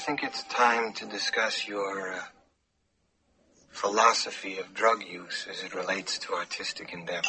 think it's time to discuss your uh, philosophy of drug use as it relates to artistic endeavor.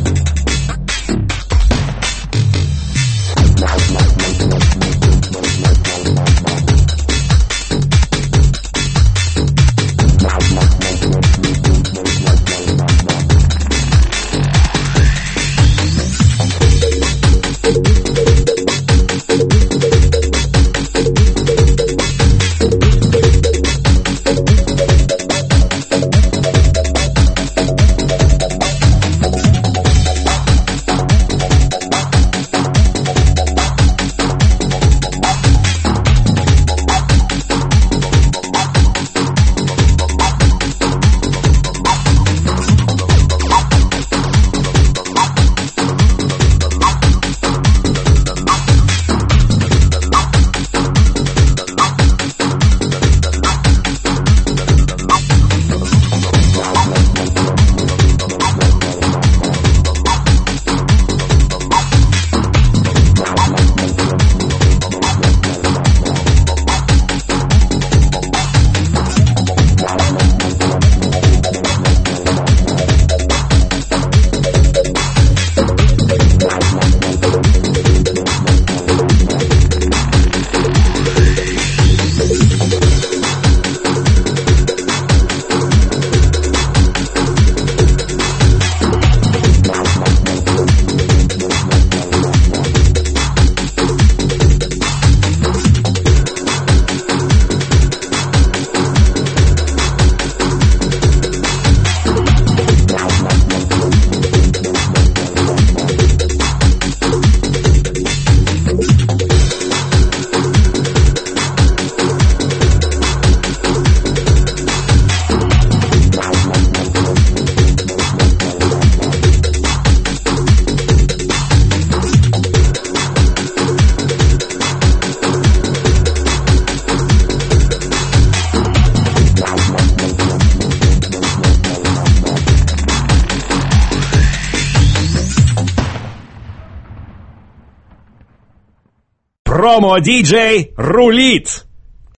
Промо-диджей рулит!